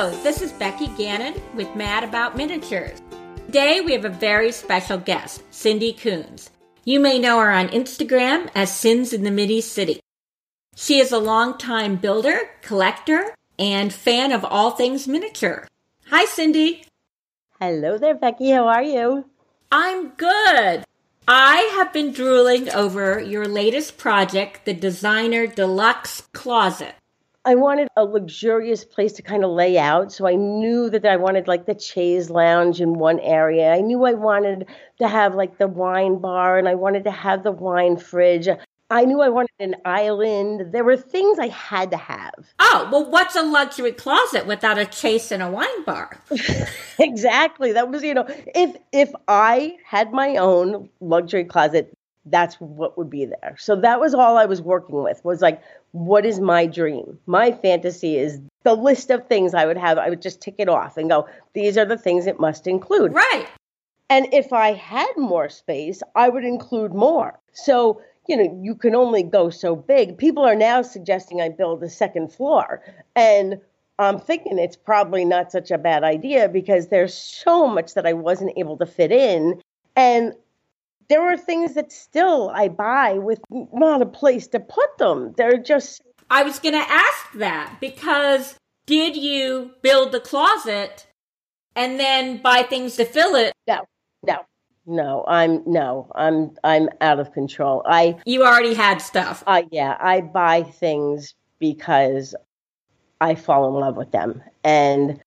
Hello, this is Becky Gannon with Mad About Miniatures. Today we have a very special guest, Cindy Coons. You may know her on Instagram as Sins in the Midi City. She is a longtime builder, collector, and fan of all things miniature. Hi, Cindy. Hello there, Becky. How are you? I'm good. I have been drooling over your latest project, the Designer Deluxe Closet. I wanted a luxurious place to kind of lay out. So I knew that I wanted like the chaise lounge in one area. I knew I wanted to have like the wine bar and I wanted to have the wine fridge. I knew I wanted an island. There were things I had to have. Oh, well, what's a luxury closet without a chaise and a wine bar? exactly. That was, you know, if if I had my own luxury closet, that's what would be there. So that was all I was working with was like, what is my dream? My fantasy is the list of things I would have. I would just tick it off and go, these are the things it must include. Right. And if I had more space, I would include more. So, you know, you can only go so big. People are now suggesting I build a second floor. And I'm thinking it's probably not such a bad idea because there's so much that I wasn't able to fit in. And there are things that still I buy with not a place to put them. They're just. I was going to ask that because did you build the closet and then buy things to fill it? No, no, no. I'm no. I'm I'm out of control. I you already had stuff. Uh, yeah, I buy things because I fall in love with them and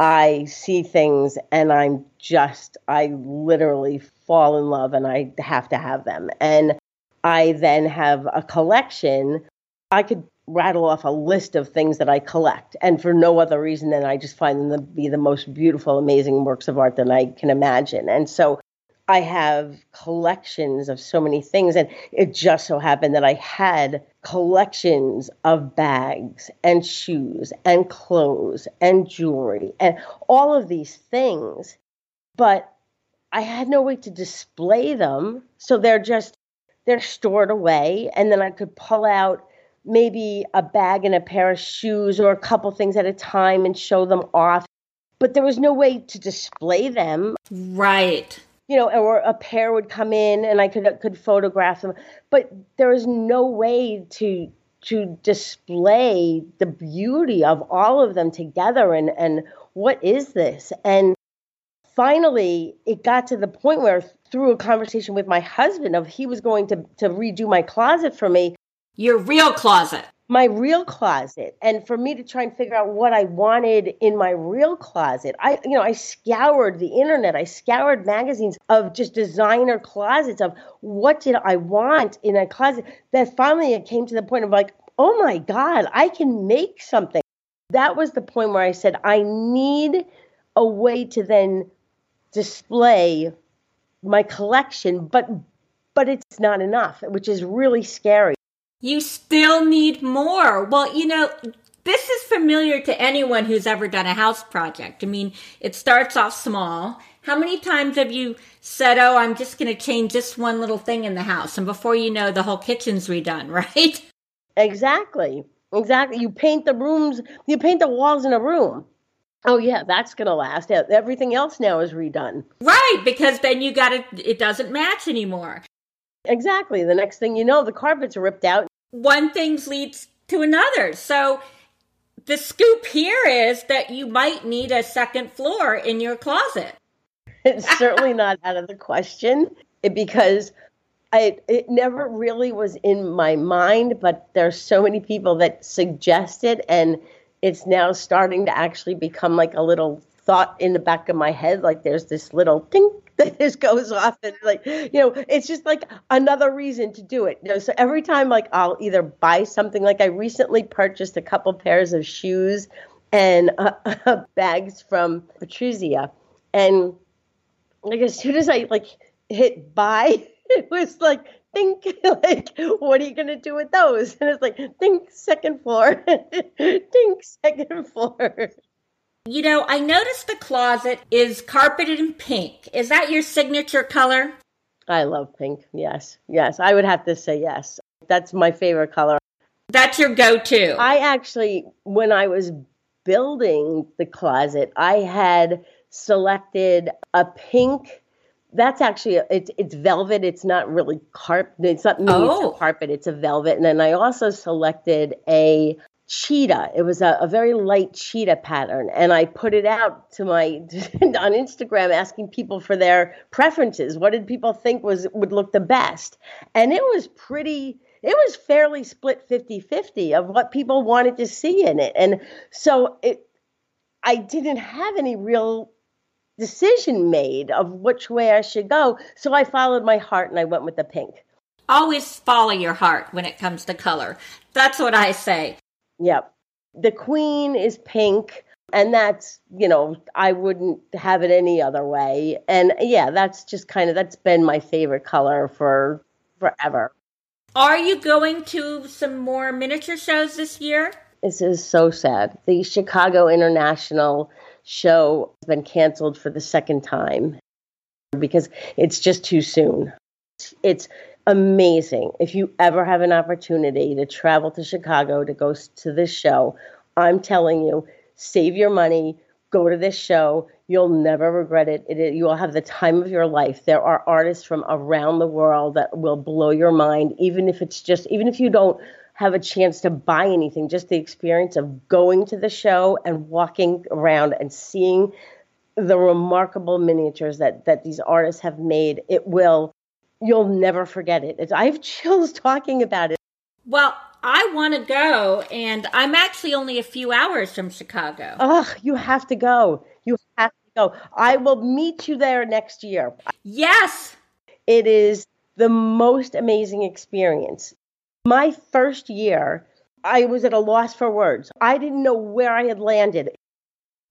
I see things and I'm just, I literally fall in love and I have to have them. And I then have a collection. I could rattle off a list of things that I collect, and for no other reason than I just find them to be the most beautiful, amazing works of art that I can imagine. And so I have collections of so many things. And it just so happened that I had collections of bags and shoes and clothes and jewelry and all of these things. But I had no way to display them. So they're just, they're stored away. And then I could pull out maybe a bag and a pair of shoes or a couple things at a time and show them off. But there was no way to display them. Right you know, or a pair would come in and I could could photograph them, but there was no way to to display the beauty of all of them together and and what is this and finally it got to the point where through a conversation with my husband of he was going to to redo my closet for me your real closet my real closet and for me to try and figure out what I wanted in my real closet. I you know, I scoured the internet, I scoured magazines of just designer closets of what did I want in a closet. That finally it came to the point of like, "Oh my god, I can make something." That was the point where I said I need a way to then display my collection, but but it's not enough, which is really scary. You still need more. Well, you know, this is familiar to anyone who's ever done a house project. I mean, it starts off small. How many times have you said, Oh, I'm just going to change this one little thing in the house? And before you know, the whole kitchen's redone, right? Exactly. Exactly. You paint the rooms, you paint the walls in a room. Oh yeah, that's going to last. Everything else now is redone. Right, because then you got it it doesn't match anymore. Exactly. The next thing you know, the carpet's ripped out. One thing leads to another. So the scoop here is that you might need a second floor in your closet. It's certainly not out of the question because I, it never really was in my mind, but there's so many people that suggest it, and it's now starting to actually become like a little thought in the back of my head. Like there's this little thing that just goes off and like you know it's just like another reason to do it you know so every time like i'll either buy something like i recently purchased a couple pairs of shoes and uh, bags from patrizia and like as soon as i like hit buy it was like think like what are you going to do with those and it's like think second floor think second floor you know, I noticed the closet is carpeted in pink. Is that your signature color? I love pink. Yes. Yes. I would have to say yes. That's my favorite color. That's your go to. I actually, when I was building the closet, I had selected a pink. That's actually it's it's velvet. It's not really carpet. It's not oh. carpet. It's a velvet. And then I also selected a cheetah. It was a, a, very light cheetah pattern, and I put it out to my on Instagram asking people for their preferences. What did people think was would look the best? And it was pretty. It was fairly split 50-50 of what people wanted to see in it, and so it. I didn't have any real decision made of which way I should go, so I followed my heart and I went with the pink. Always follow your heart when it comes to color. That's what I say. Yep. The queen is pink. And that's, you know, I wouldn't have it any other way. And yeah, that's just kind of, that's been my favorite color for forever. Are you going to some more miniature shows this year? This is so sad. The Chicago International show has been canceled for the second time because it's just too soon. It's amazing. If you ever have an opportunity to travel to Chicago to go to this show, I'm telling you, save your money, go to this show. You'll never regret it. it. You will have the time of your life. There are artists from around the world that will blow your mind, even if it's just, even if you don't have a chance to buy anything, just the experience of going to the show and walking around and seeing the remarkable miniatures that that these artists have made. It will you'll never forget it. It's, I have chills talking about it. Well, I want to go, and I'm actually only a few hours from Chicago. Oh, you have to go. You have to go. I will meet you there next year. Yes. It is the most amazing experience. My first year, I was at a loss for words. I didn't know where I had landed.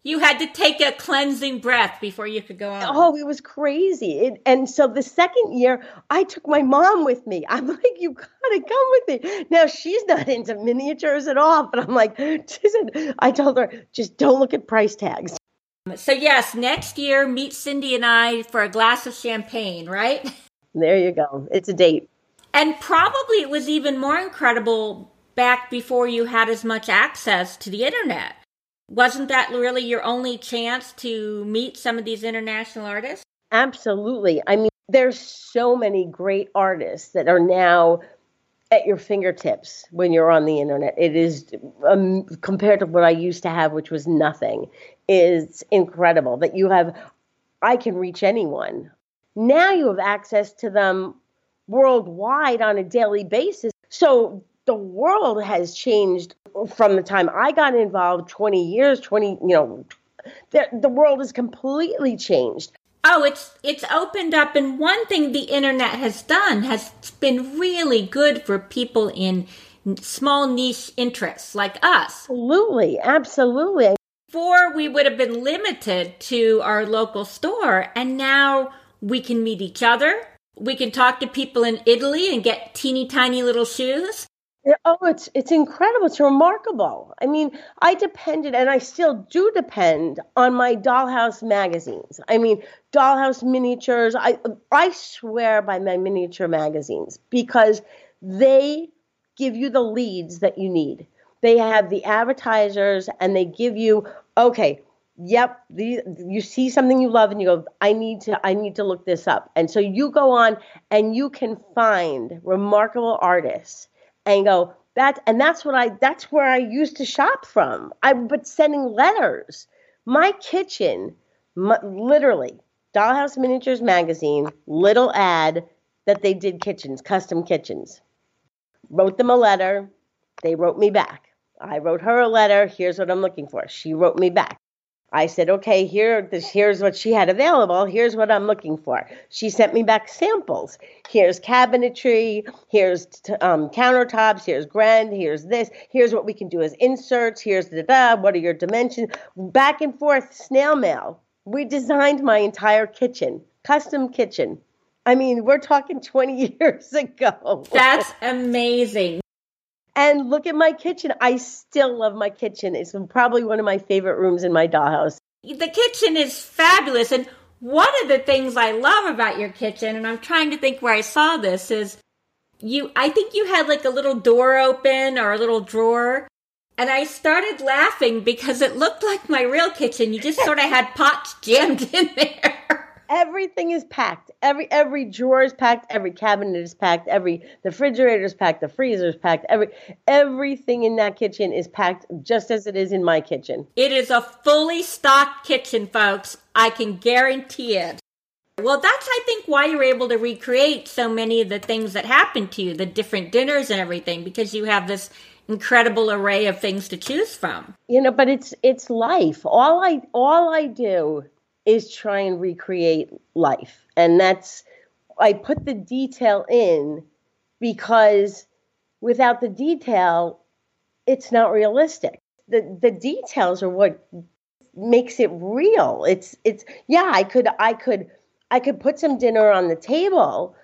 You had to take a cleansing breath before you could go on. Oh, it was crazy. It, and so the second year, I took my mom with me. I'm like, you gotta come with me. Now she's not into miniatures at all, but I'm like, I told her, just don't look at price tags. So yes, next year, meet Cindy and I for a glass of champagne, right? There you go. It's a date. And probably it was even more incredible back before you had as much access to the internet wasn't that really your only chance to meet some of these international artists? Absolutely. I mean, there's so many great artists that are now at your fingertips when you're on the internet. It is um, compared to what I used to have, which was nothing. Is incredible that you have. I can reach anyone. Now you have access to them worldwide on a daily basis. So the world has changed from the time I got involved 20 years, 20, you know, the, the world has completely changed. Oh, it's it's opened up and one thing the internet has done has been really good for people in small niche interests like us. Absolutely, absolutely. Before we would have been limited to our local store and now we can meet each other. We can talk to people in Italy and get teeny tiny little shoes. Oh, it's it's incredible. It's remarkable. I mean, I depended and I still do depend on my dollhouse magazines. I mean, dollhouse miniatures. I I swear by my miniature magazines because they give you the leads that you need. They have the advertisers and they give you okay, yep, the, you see something you love and you go I need to I need to look this up. And so you go on and you can find remarkable artists and go that and that's what I that's where I used to shop from. I but sending letters. My kitchen, my, literally, Dollhouse Miniatures magazine, little ad that they did kitchens, custom kitchens. Wrote them a letter. They wrote me back. I wrote her a letter. Here's what I'm looking for. She wrote me back. I said, okay, here, this, here's what she had available. Here's what I'm looking for. She sent me back samples. Here's cabinetry. Here's um, countertops. Here's grand. Here's this. Here's what we can do as inserts. Here's the da. What are your dimensions? Back and forth, snail mail. We designed my entire kitchen, custom kitchen. I mean, we're talking 20 years ago. That's amazing. And look at my kitchen. I still love my kitchen. It's probably one of my favorite rooms in my dollhouse. The kitchen is fabulous. And one of the things I love about your kitchen, and I'm trying to think where I saw this, is you, I think you had like a little door open or a little drawer. And I started laughing because it looked like my real kitchen. You just sort of had pots jammed in there. Everything is packed. Every every drawer is packed. Every cabinet is packed. Every the refrigerator is packed. The freezer is packed. Every everything in that kitchen is packed just as it is in my kitchen. It is a fully stocked kitchen, folks. I can guarantee it. Well, that's, I think, why you're able to recreate so many of the things that happened to you, the different dinners and everything, because you have this incredible array of things to choose from. You know, but it's it's life. All I all I do is try and recreate life. And that's I put the detail in because without the detail, it's not realistic. The the details are what makes it real. It's it's yeah, I could I could I could put some dinner on the table,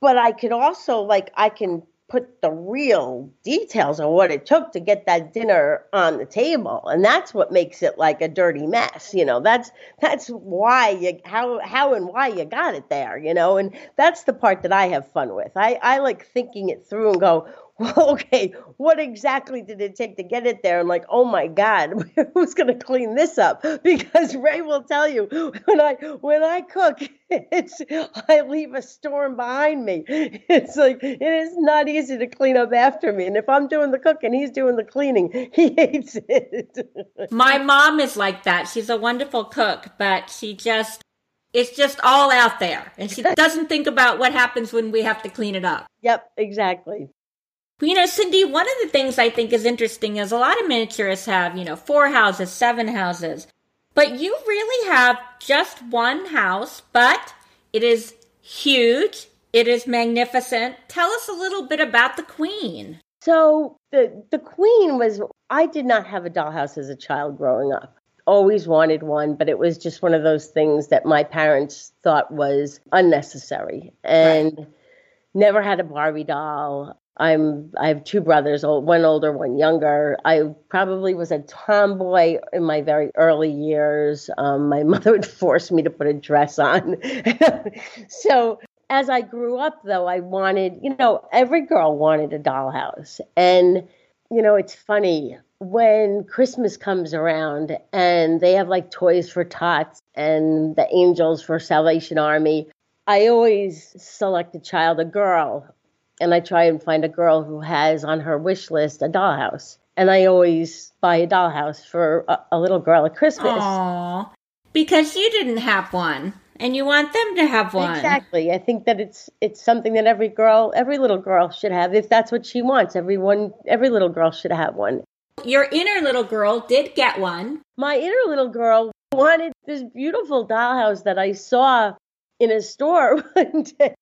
but I could also like I can put the real details of what it took to get that dinner on the table. And that's what makes it like a dirty mess you know? That's that's why you how how and why you got it there you know? And that's the part that i have fun with. I i like thinking it through and go well, okay, what exactly did it take to get it there? And like, oh my God, who's going to clean this up? Because Ray will tell you when I when I cook, it's I leave a storm behind me. It's like it is not easy to clean up after me. And if I'm doing the cooking, he's doing the cleaning. He hates it. My mom is like that. She's a wonderful cook, but she just it's just all out there and she doesn't think about what happens when we have to clean it up. Yep, exactly. You know, Cindy, one of the things I think is interesting is a lot of miniaturists have, you know, four houses, seven houses, but you really have just one house, but it is huge. It is magnificent. Tell us a little bit about the Queen. So the the Queen was I did not have a dollhouse as a child growing up. Always wanted one, but it was just one of those things that my parents thought was unnecessary and right. never had a Barbie doll. I'm I have two brothers, one older, one younger. I probably was a tomboy in my very early years. Um, my mother would force me to put a dress on. so as I grew up, though, I wanted, you know, every girl wanted a dollhouse, and you know, it's funny when Christmas comes around and they have like toys for tots and the angels for Salvation Army. I always select a child, a girl, and I try and find a girl who has on her wish list a dollhouse. And I always buy a dollhouse for a, a little girl at Christmas. Aww. Because you didn't have one and you want them to have one. Exactly. I think that it's it's something that every girl, every little girl should have if that's what she wants. Everyone every little girl should have one. Your inner little girl did get one. My inner little girl wanted this beautiful dollhouse that I saw in a store one day.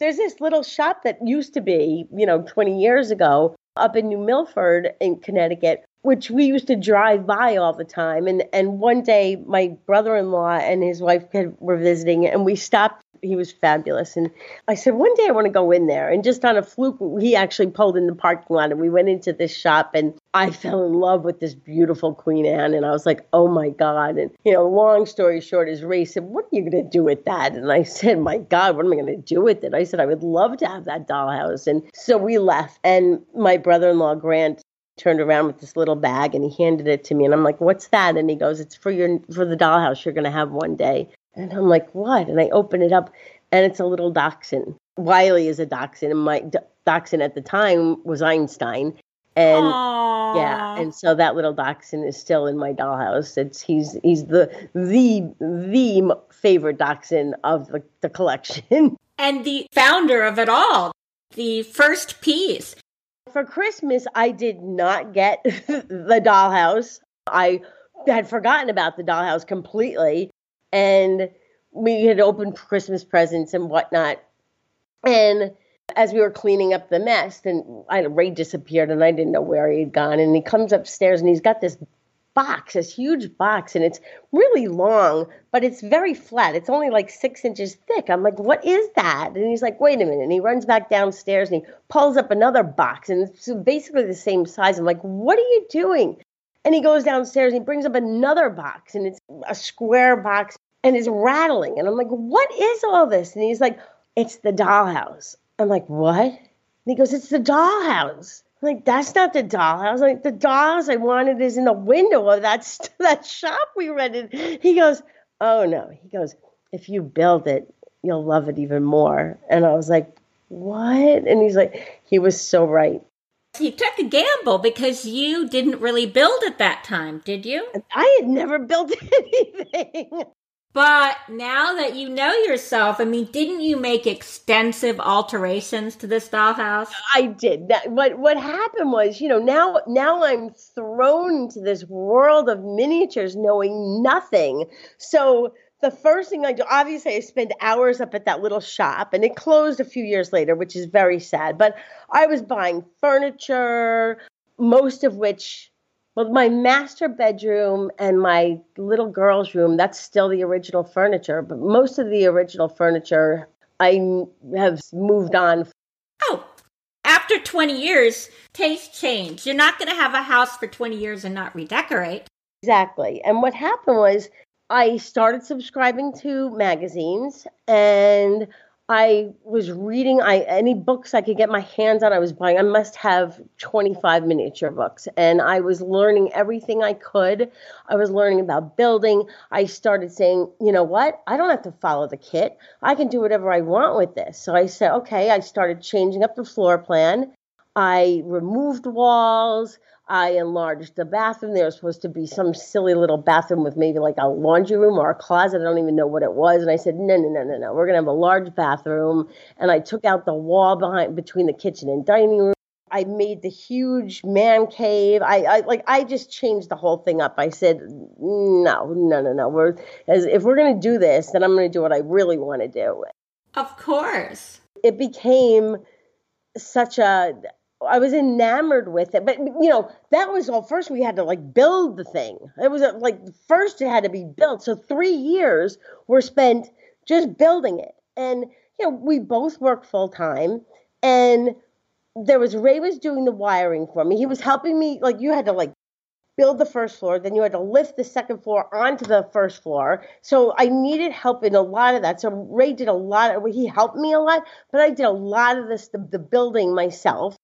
There's this little shop that used to be, you know, 20 years ago up in New Milford in Connecticut, which we used to drive by all the time. And and one day my brother-in-law and his wife were visiting and we stopped he was fabulous. And I said, one day I want to go in there. And just on a fluke, he actually pulled in the parking lot and we went into this shop and I fell in love with this beautiful Queen Anne. And I was like, oh my God. And, you know, long story short, is Ray said, what are you going to do with that? And I said, my God, what am I going to do with it? I said, I would love to have that dollhouse. And so we left. And my brother in law, Grant, turned around with this little bag and he handed it to me and I'm like, "What's that?" And he goes, "It's for your for the dollhouse you're going to have one day." And I'm like, what? And I open it up, and it's a little dachshund. Wiley is a dachshund, and my dachshund at the time was Einstein. And Aww. yeah, and so that little dachshund is still in my dollhouse. It's he's he's the the the favorite dachshund of the, the collection. And the founder of it all, the first piece. For Christmas, I did not get the dollhouse. I had forgotten about the dollhouse completely and we had opened Christmas presents and whatnot. And as we were cleaning up the mess, and I, Ray disappeared, and I didn't know where he had gone. And he comes upstairs, and he's got this box, this huge box, and it's really long, but it's very flat. It's only like six inches thick. I'm like, what is that? And he's like, wait a minute. And he runs back downstairs and he pulls up another box, and it's basically the same size. I'm like, what are you doing? And he goes downstairs and he brings up another box and it's a square box and it's rattling. And I'm like, what is all this? And he's like, it's the dollhouse. I'm like, what? And he goes, it's the dollhouse I'm like, that's not the dollhouse. Like, the dollhouse I wanted is in the window of that, that shop we rented. He goes, oh no. He goes, if you build it, you'll love it even more. And I was like, what? And he's like, he was so right. You took a gamble because you didn't really build at that time, did you? I had never built anything. But now that you know yourself, I mean, didn't you make extensive alterations to this dollhouse? I did. That what what happened was, you know, now now I'm thrown into this world of miniatures knowing nothing. So the first thing I do, obviously, I spend hours up at that little shop, and it closed a few years later, which is very sad. But I was buying furniture, most of which well, my master bedroom and my little girl's room, that's still the original furniture, but most of the original furniture I have moved on. Oh, after 20 years, taste change. You're not going to have a house for 20 years and not redecorate. Exactly. And what happened was I started subscribing to magazines and I was reading I any books I could get my hands on I was buying. I must have 25 miniature books and I was learning everything I could. I was learning about building. I started saying, "You know what? I don't have to follow the kit. I can do whatever I want with this." So I said, "Okay." I started changing up the floor plan. I removed walls. I enlarged the bathroom. There was supposed to be some silly little bathroom with maybe like a laundry room or a closet. I don't even know what it was. And I said, no, no, no, no, no. We're going to have a large bathroom. And I took out the wall behind between the kitchen and dining room. I made the huge man cave. I, I like I just changed the whole thing up. I said, no, no, no, no. We're as if we're going to do this, then I'm going to do what I really want to do. Of course. It became such a I was enamored with it. But you know, that was all first we had to like build the thing. It was uh, like first it had to be built. So 3 years were spent just building it. And you know, we both worked full time and there was Ray was doing the wiring for me. He was helping me like you had to like build the first floor, then you had to lift the second floor onto the first floor. So I needed help in a lot of that. So Ray did a lot of he helped me a lot, but I did a lot of this the, the building myself.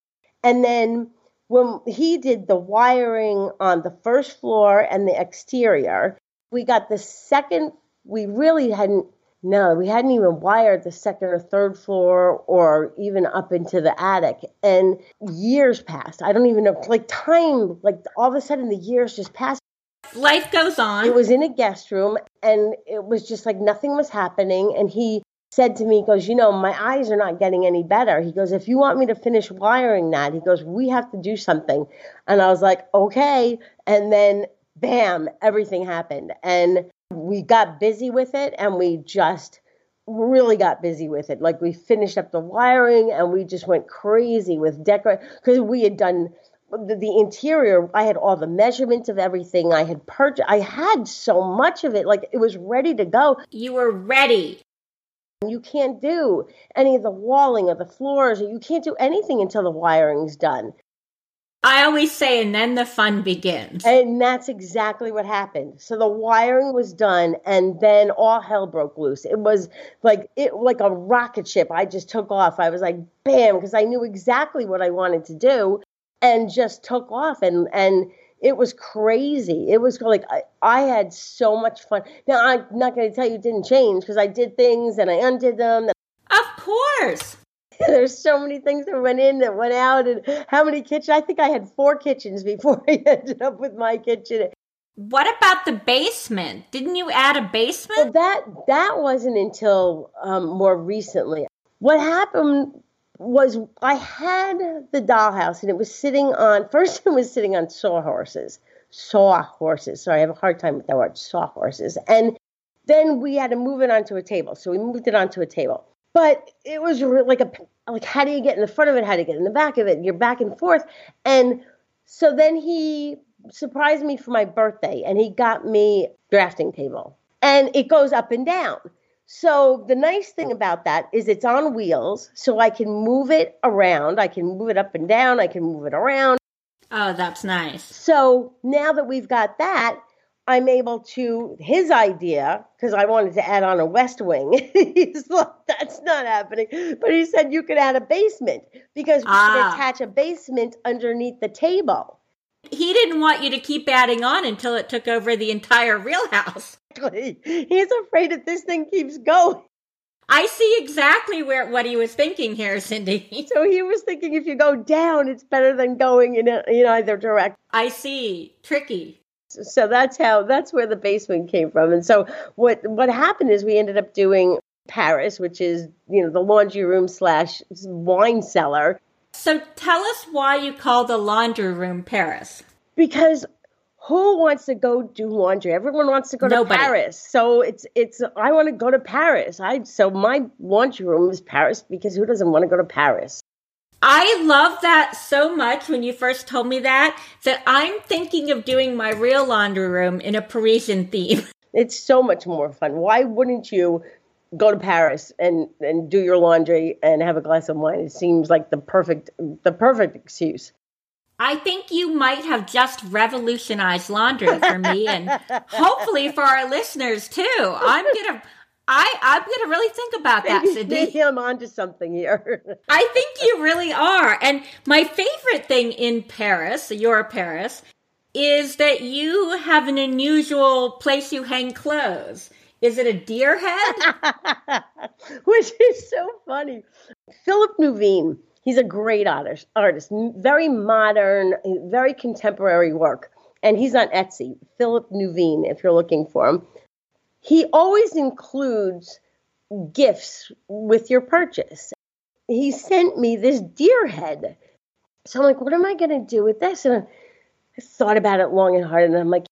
And then when he did the wiring on the first floor and the exterior, we got the second, we really hadn't, no, we hadn't even wired the second or third floor or even up into the attic. And years passed. I don't even know, like time, like all of a sudden the years just passed. Life goes on. It was in a guest room and it was just like nothing was happening. And he said to me, he goes, You know, my eyes are not getting any better. He goes, If you want me to finish wiring that, he goes, We have to do something. And I was like, Okay. And then, bam, everything happened. And we got busy with it and we just really got busy with it. Like we finished up the wiring and we just went crazy with decor because we had done the, the, interior. I had all the measurements of everything. I had purchased. I had so much of it. Like it was ready to go. You were ready. You can't do any of the walling or the floors, or you can't do anything until the wiring's done. I always say, and then the fun begins. And that's exactly what happened. So the wiring was done, and then all hell broke loose. It was like it like a rocket ship. I just took off. I was like, bam, because I knew exactly what I wanted to do, and just took off. And and it was crazy. It was like I, I had so much fun. Now I'm not going to tell you it didn't change because I did things and I undid them. Of course. There's so many things that went in that went out, and how many kitchens? I think I had four kitchens before I ended up with my kitchen. What about the basement? Didn't you add a basement? Well, that that wasn't until um, more recently. What happened was I had the dollhouse and it was sitting on first it was sitting on sawhorses. Sawhorses. Sorry, I have a hard time with that word, sawhorses. And then we had to move it onto a table. So we moved it onto a table. But it was like a like how do you get in the front of it? How do you get in the back of it? You're back and forth. And so then he surprised me for my birthday and he got me drafting table. And it goes up and down. So the nice thing about that is it's on wheels, so I can move it around. I can move it up and down. I can move it around. Oh, that's nice. So now that we've got that, I'm able to his idea because I wanted to add on a west wing. He's like, that's not happening. But he said you could add a basement because we Ah. could attach a basement underneath the table. He didn't want you to keep adding on until it took over the entire real house. He's afraid if this thing keeps going. I see exactly where what he was thinking here, Cindy. So he was thinking if you go down, it's better than going in, a, in either direction. I see. Tricky. So that's how that's where the basement came from. And so what what happened is we ended up doing Paris, which is you know the laundry room slash wine cellar, So tell us why you call the laundry room Paris. because who wants to go do laundry? Everyone wants to go Nobody. to Paris. So it's it's I want to go to Paris. I so my laundry room is Paris because who doesn't want to go to Paris? I love that so much when you first told me that, that I'm thinking of doing my real laundry room in a Parisian theme. It's so much more fun. Why wouldn't you go to Paris and and do your laundry and have a glass of wine? It seems like the perfect the perfect excuse. I think you might have just revolutionized laundry for me and hopefully for our listeners too. I'm gonna I I'm gonna really think about that, maybe I'm onto something here. I think you really are. And my favorite thing in Paris, your Paris, is that you have an unusual place you hang clothes. Is it a deer head? Which is so funny. Philip Nuveen, he's a great artist, artist, very modern, uh, very contemporary work. And he's on Etsy, Philip Nuveen, if you're looking for him. He always includes gifts with your purchase. He sent me this deer head. So I'm like, what am I going to do with this? And I thought about it long and hard. And I'm like,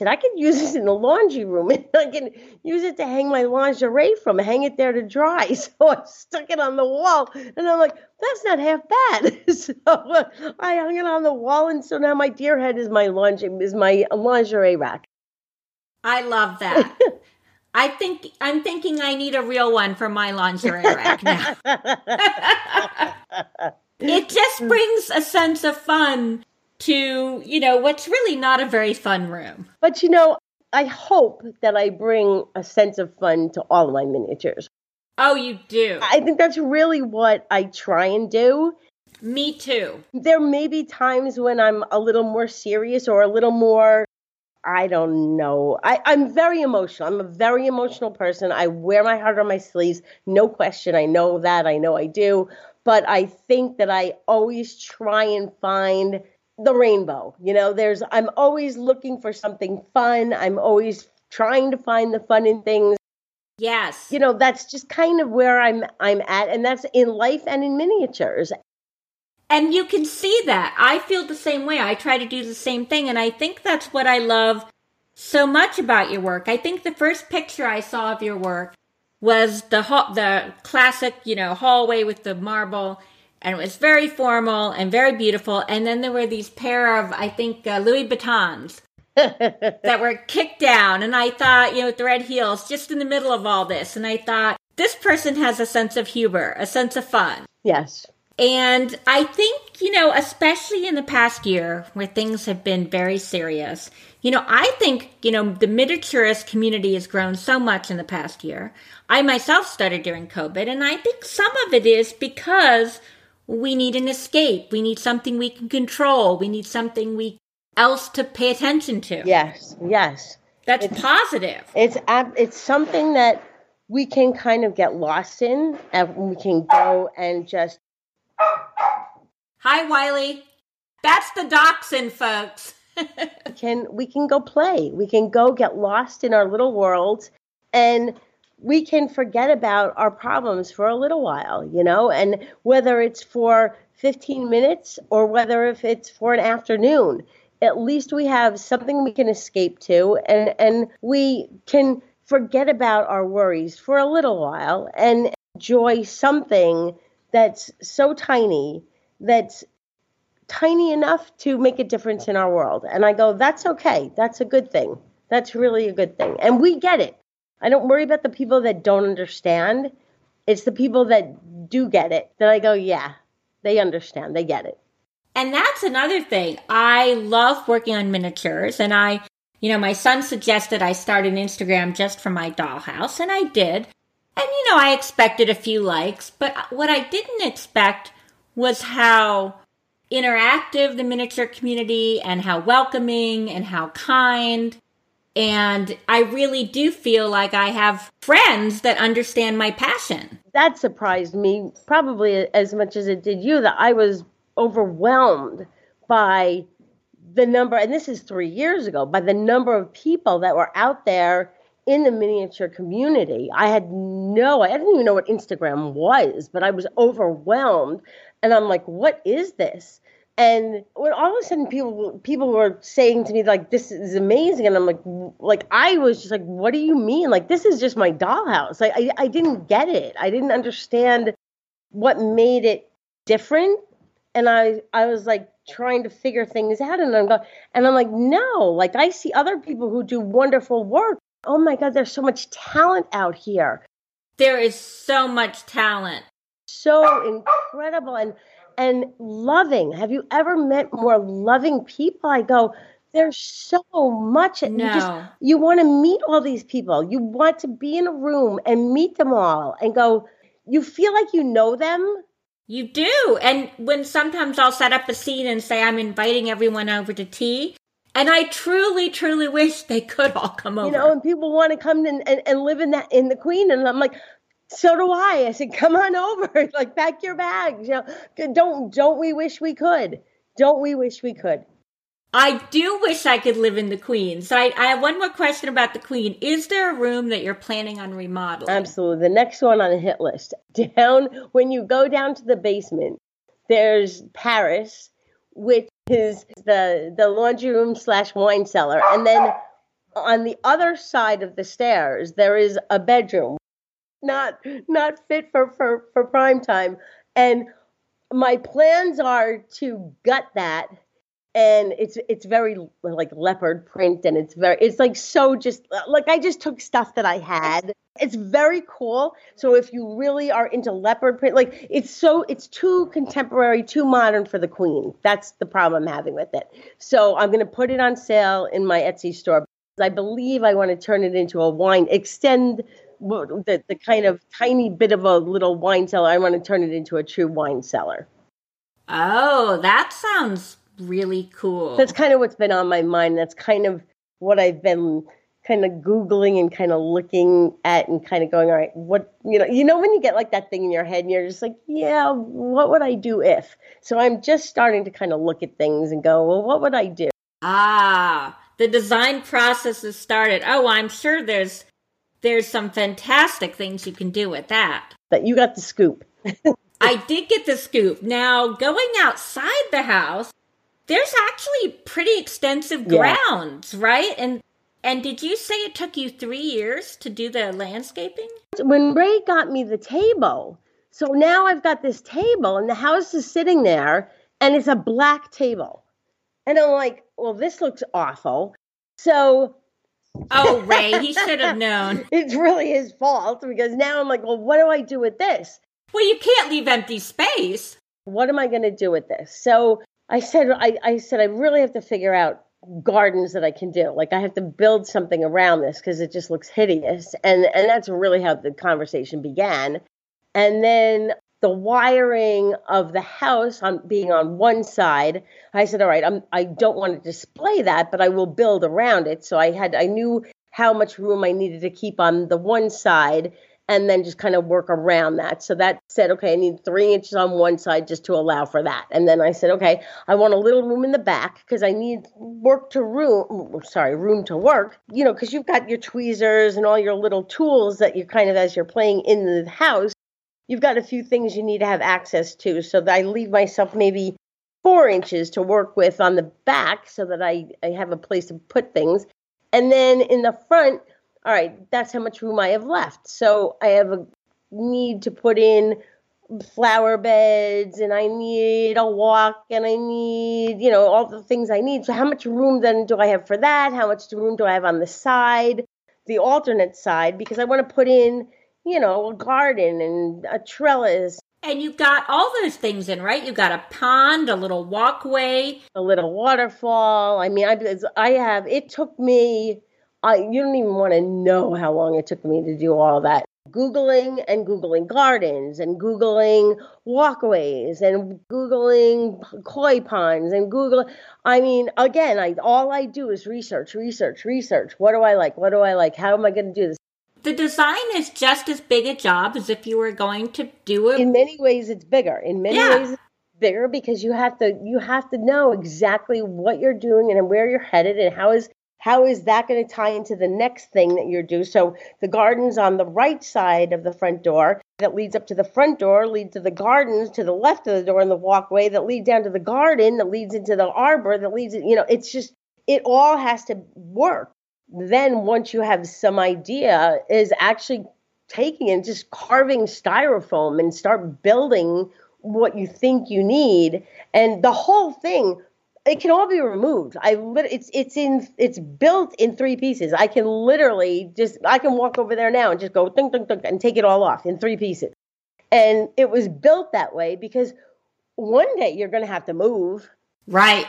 said, I could use this in the laundry room and I can use it to hang my lingerie from, hang it there to dry. So I stuck it on the wall and I'm like, that's not half bad. so uh, I hung it on the wall and so now my deer head is my lingerie, is my lingerie rack. I love that. I think I'm thinking I need a real one for my lingerie rack now. it just brings a sense of fun to, you know, what's really not a very fun room. But you know, I hope that I bring a sense of fun to all of my miniatures. Oh, you do. I think that's really what I try and do. Me too. There may be times when I'm a little more serious or a little more, I don't know. I, I'm very emotional. I'm a very emotional person. I wear my heart on my sleeves, no question. I know that. I know I do. But I think that I always try and find the rainbow. You know, there's, I'm always looking for something fun. I'm always trying to find the fun in things Yes. you know that's just kind of where i'm i'm at and that's in life and in miniatures And you can see that. I feel the same way. I try to do the same thing. And I think that's what I love so much about your work. I think the first picture I saw of your work was the the classic, you know, hallway with the marble. And it was very formal and very beautiful. And then there were these pair of, I think, uh, Louis Vuittons that were kicked down. And I thought, you know, with the red heels, just in the middle of all this. And I thought, this person has a sense of humor, a sense of fun. yes And I think, you know, especially in the past year where things have been very serious, you know, I think, you know, the miniaturist community has grown so much in the past year. I myself started during COVID, and I think some of it is because we need an escape. We need something we can control. We need something we else to pay attention to. yes yes That's positive. it's it's something that we can kind of get lost in and we can go and just Hi, Wiley. That's the dachshund, folks. can we can go play we can go get lost in our little worlds and we can forget about our problems for a little while you know and whether it's for 15 minutes or whether if it's for an afternoon at least we have something we can escape to and and we can forget about our worries for a little while and enjoy something that's so tiny that's tiny enough to make a difference in our world. And I go, that's okay. That's a good thing. That's really a good thing. And we get it. I don't worry about the people that don't understand. It's the people that do get it that I go, yeah, they understand. They get it. And that's another thing. I love working on miniatures and I You know, my son suggested I start an Instagram just for my dollhouse, and I did. And, you know, I expected a few likes, but what I didn't expect was how interactive the miniature community and how welcoming and how kind. And I really do feel like I have friends that understand my passion. That surprised me probably as much as it did you that I was overwhelmed by the number, and this is three years ago, by the number of people that were out there in the miniature community. I had no, I didn't even know what Instagram was, but I was overwhelmed. And I'm like, what is this? And when all of a sudden people people were saying to me like this is amazing, and I'm like like I was just like, what do you mean? Like this is just my dollhouse. Like I, I didn't get it. I didn't understand what made it different. And I I was like trying to figure things out and I'm going and I'm like, no, like I see other people who do wonderful work. Oh my God, there's so much talent out here. There is so much talent. So incredible and and loving. Have you ever met more loving people? I go, there's so much. No. You just you want to meet all these people. You want to be in a room and meet them all and go, you feel like you know them you do. And when sometimes I'll set up a scene and say I'm inviting everyone over to tea, and I truly, truly wish they could all come over. You know, and people want to come and, and, and live in that in the Queen, and I'm like, so do I. I said, come on over, like pack your bags. You know, don't don't we wish we could? Don't we wish we could? I do wish I could live in the Queen. So I, I, have one more question about the Queen. Is there a room that you're planning on remodeling? Absolutely. The next one on the hit list. Down when you go down to the basement, there's Paris, which is the the laundry room slash wine cellar, and then on the other side of the stairs there is a bedroom, not not fit for for for prime time. And my plans are to gut that and it's it's very like leopard print and it's very it's like so just like I just took stuff that I had. It's very cool. So if you really are into leopard print, like it's so it's too contemporary, too modern for the queen. That's the problem I'm having with it. So I'm going to put it on sale in my Etsy store. I believe I want to turn it into a wine extend the, the kind of tiny bit of a little wine cellar. I want to turn it into a true wine cellar. Oh, that sounds really cool. That's kind of what's been on my mind. That's kind of what I've been kind of googling and kind of looking at and kind of going all right what you know you know when you get like that thing in your head and you're just like yeah what would i do if so i'm just starting to kind of look at things and go well what would i do ah the design process has started oh i'm sure there's there's some fantastic things you can do with that that you got the scoop i did get the scoop now going outside the house there's actually pretty extensive grounds, yeah. right? And and did you say it took you three years to do the landscaping? When Ray got me the table, so now I've got this table, and the house is sitting there, and it's a black table, and I'm like, well, this looks awful. So Oh, Ray, he should have known. it's really his fault because now I'm like, well, what do I do with this? Well, you can't leave empty space. What am I going to do with this? So I said, I, I said, I really have to figure out gardens that I can do. Like I have to build something around this because it just looks hideous. And and that's really how the conversation began. And then the wiring of the house on being on one side, I said, all right, I'm I don't want to display that, but I will build around it. So I had I knew how much room I needed to keep on the one side and then just kind of work around that. So that said, okay, I need three inches on one side just to allow for that. And then I said, okay, I want a little room in the back because I need work to room, sorry, room to work, you know, because you've got your tweezers and all your little tools that you kind of, as you're playing in the house, you've got a few things you need to have access to. So I leave myself maybe four inches to work with on the back so that I, I have a place to put things. And then in the front, all right, that's how much room I have left. So I have a need to put in flower beds and I need a walk and I need, you know, all the things I need. So how much room then do I have for that? How much room do I have on the side, the alternate side? Because I want to put in, you know, a garden and a trellis. And you've got all those things in, right? You've got a pond, a little walkway, a little waterfall. I mean, I, I have, it took me, I, you don't even want to know how long it took me to do all that. Googling and Googling gardens and Googling walkways and Googling koi ponds and Google. I mean, again, I, all I do is research, research, research. What do I like? What do I like? How am I going to do this? The design is just as big a job as if you were going to do it. In many ways, it's bigger. In many Yeah. ways, it's bigger because you have to you have to know exactly what you're doing and where you're headed and how is how is that going to tie into the next thing that you're doing. So the gardens on the right side of the front door that leads up to the front door leads to the gardens to the left of the door and the walkway that lead down to the garden that leads into the arbor that leads you know it's just it all has to work then once you have some idea is actually taking and just carving styrofoam and start building what you think you need. And the whole thing it can all be removed. I it's it's in it's built in three pieces. I can literally just i can walk over there now and just go dunk dunk dunk and take it all off in three pieces. And it was built that way because one day you're going to have to move. Right.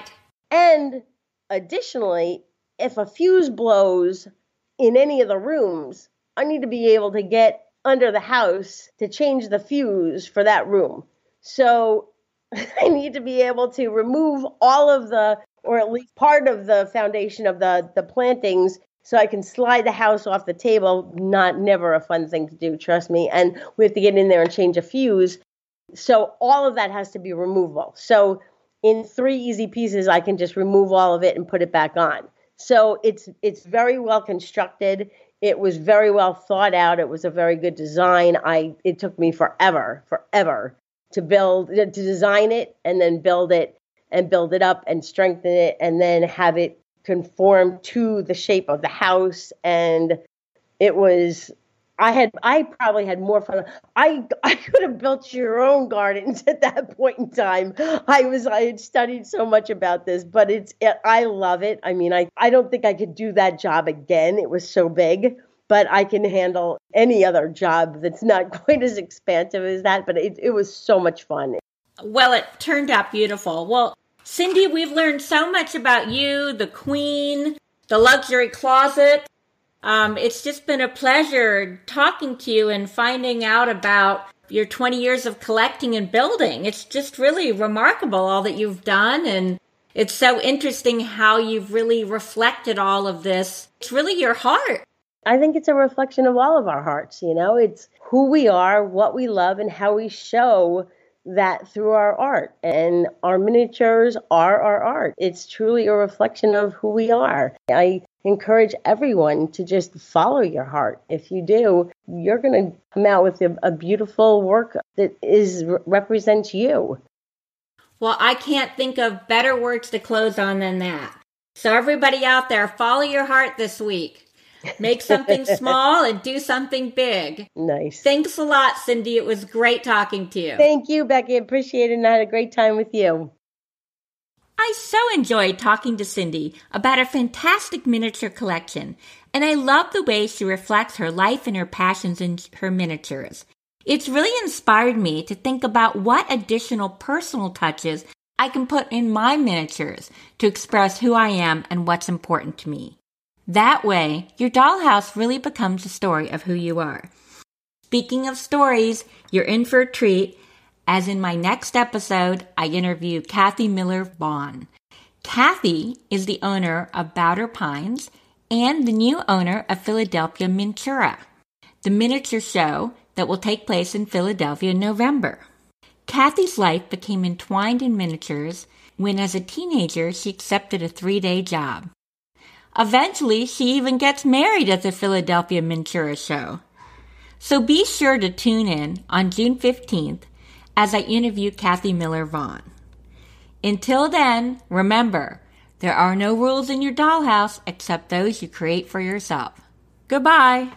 and additionally, if a fuse blows in any of the rooms, I need to be able to get under the house to change the fuse for that room. So I need to be able to remove all of the, or at least part of the foundation of the, the plantings so I can slide the house off the table. Not never a fun thing to do, trust me. And we have to get in there and change a fuse. So all of that has to be removable. So in three easy pieces, I can just remove all of it and put it back on. So it's it's very well constructed. It was very well thought out. It was a very good design. I it took me forever, forever to build to design it and then build it and build it up and strengthen it and then have it conform to the shape of the house and it was I had I probably had more fun. I I could have built your own gardens at that point in time. I was I had studied so much about this, but it's it, I love it. I mean, I I don't think I could do that job again. It was so big, but I can handle any other job that's not quite as expansive as that, but it it was so much fun. Well, it turned out beautiful. Well, Cindy, we've learned so much about you, the queen, the luxury closet. Um, it's just been a pleasure talking to you and finding out about your 20 years of collecting and building. It's just really remarkable all that you've done. And it's so interesting how you've really reflected all of this. It's really your heart. I think it's a reflection of all of our hearts, you know? It's who we are, what we love, and how we show that through our art. And our miniatures are our art. It's truly a reflection of who we are. I encourage everyone to just follow your heart. If you do, you're going to come out with a, a beautiful work that is represents you. Well, I can't think of better words to close on than that. So, everybody out there, follow your heart this week. Make something small and do something big. Nice. Thanks a lot, Cindy. It was great talking to you. Thank you, Becky. Appreciate it and I had a great time with you. I so enjoyed talking to Cindy about her fantastic miniature collection, and I love the way she reflects her life and her passions in her miniatures. It's really inspired me to think about what additional personal touches I can put in my miniatures to express who I am and what's important to me. That way, your dollhouse really becomes a story of who you are. Speaking of stories, you're in for a treat as in my next episode, I interview Kathy Miller Vaughn. Kathy is the owner of Bowder Pines and the new owner of Philadelphia Miniaturia, the miniature show that will take place in Philadelphia in November. Kathy's life became entwined in miniatures when, as a teenager, she accepted a three day job. Eventually, she even gets married at the Philadelphia Miniaturia show. So be sure to tune in on June 15th as I interview Kathy Miller Vaughn. Until then, remember, there are no rules in your dollhouse except those you create for yourself. Goodbye.